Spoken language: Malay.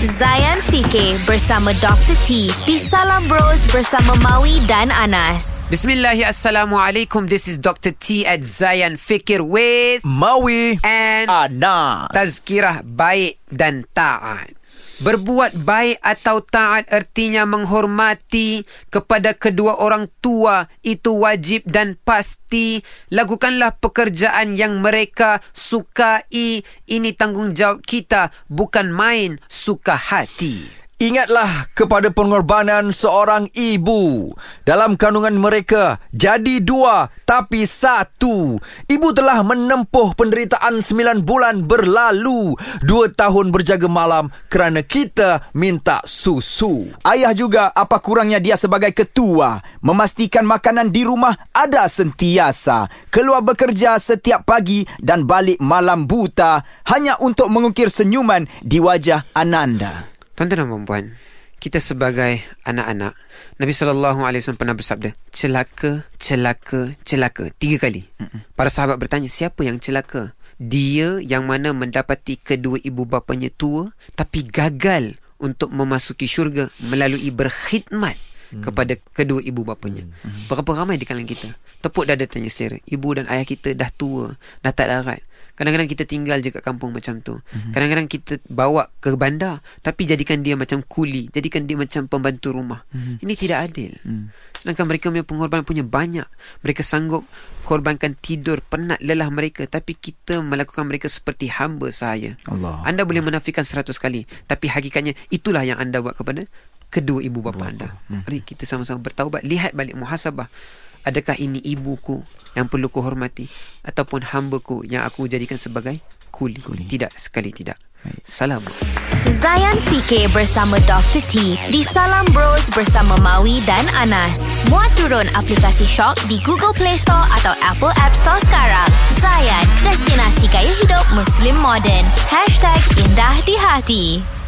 Zayan Fikir bersama Dr. T di Salam Bros bersama Maui dan Anas. Bismillahirrahmanirrahim. Assalamualaikum. This is Dr. T at Zayan Fikir with Maui and Anas. Tazkirah baik dan taat. Berbuat baik atau taat ertinya menghormati kepada kedua orang tua itu wajib dan pasti. Lakukanlah pekerjaan yang mereka sukai. Ini tanggungjawab kita bukan main suka hati. Ingatlah kepada pengorbanan seorang ibu. Dalam kandungan mereka, jadi dua tapi satu. Ibu telah menempuh penderitaan sembilan bulan berlalu. Dua tahun berjaga malam kerana kita minta susu. Ayah juga apa kurangnya dia sebagai ketua. Memastikan makanan di rumah ada sentiasa. Keluar bekerja setiap pagi dan balik malam buta. Hanya untuk mengukir senyuman di wajah Ananda. Tuan-tuan dan puan kita sebagai anak-anak, Nabi SAW pernah bersabda, celaka, celaka, celaka. Tiga kali. Para sahabat bertanya, siapa yang celaka? Dia yang mana mendapati kedua ibu bapanya tua, tapi gagal untuk memasuki syurga melalui berkhidmat hmm. kepada kedua ibu bapanya. Hmm. Berapa ramai di kalangan kita? Tepuk dada tanya selera. Ibu dan ayah kita dah tua, dah tak larat. Kadang-kadang kita tinggal je kat kampung macam tu. Mm-hmm. Kadang-kadang kita bawa ke bandar tapi jadikan dia macam kuli, jadikan dia macam pembantu rumah. Mm-hmm. Ini tidak adil. Mm. Sedangkan mereka punya pengorbanan punya banyak. Mereka sanggup korbankan tidur penat lelah mereka tapi kita melakukan mereka seperti hamba saya. Allah. Anda boleh menafikan seratus kali tapi hakikatnya itulah yang anda buat kepada kedua ibu bapa anda. Mm. Mari kita sama-sama bertaubat, lihat balik muhasabah. Adakah ini ibuku yang perlu ku hormati ataupun hamba-ku yang aku jadikan sebagai kuli? kuli. Tidak sekali tidak. Salam. Zayan Fikir bersama Dr. T di Salam Bros bersama Maui dan Anas. Muat turun aplikasi Shock di Google Play Store atau Apple App Store sekarang. Zayan, destinasi gaya hidup Muslim modern. #IndahDiHati.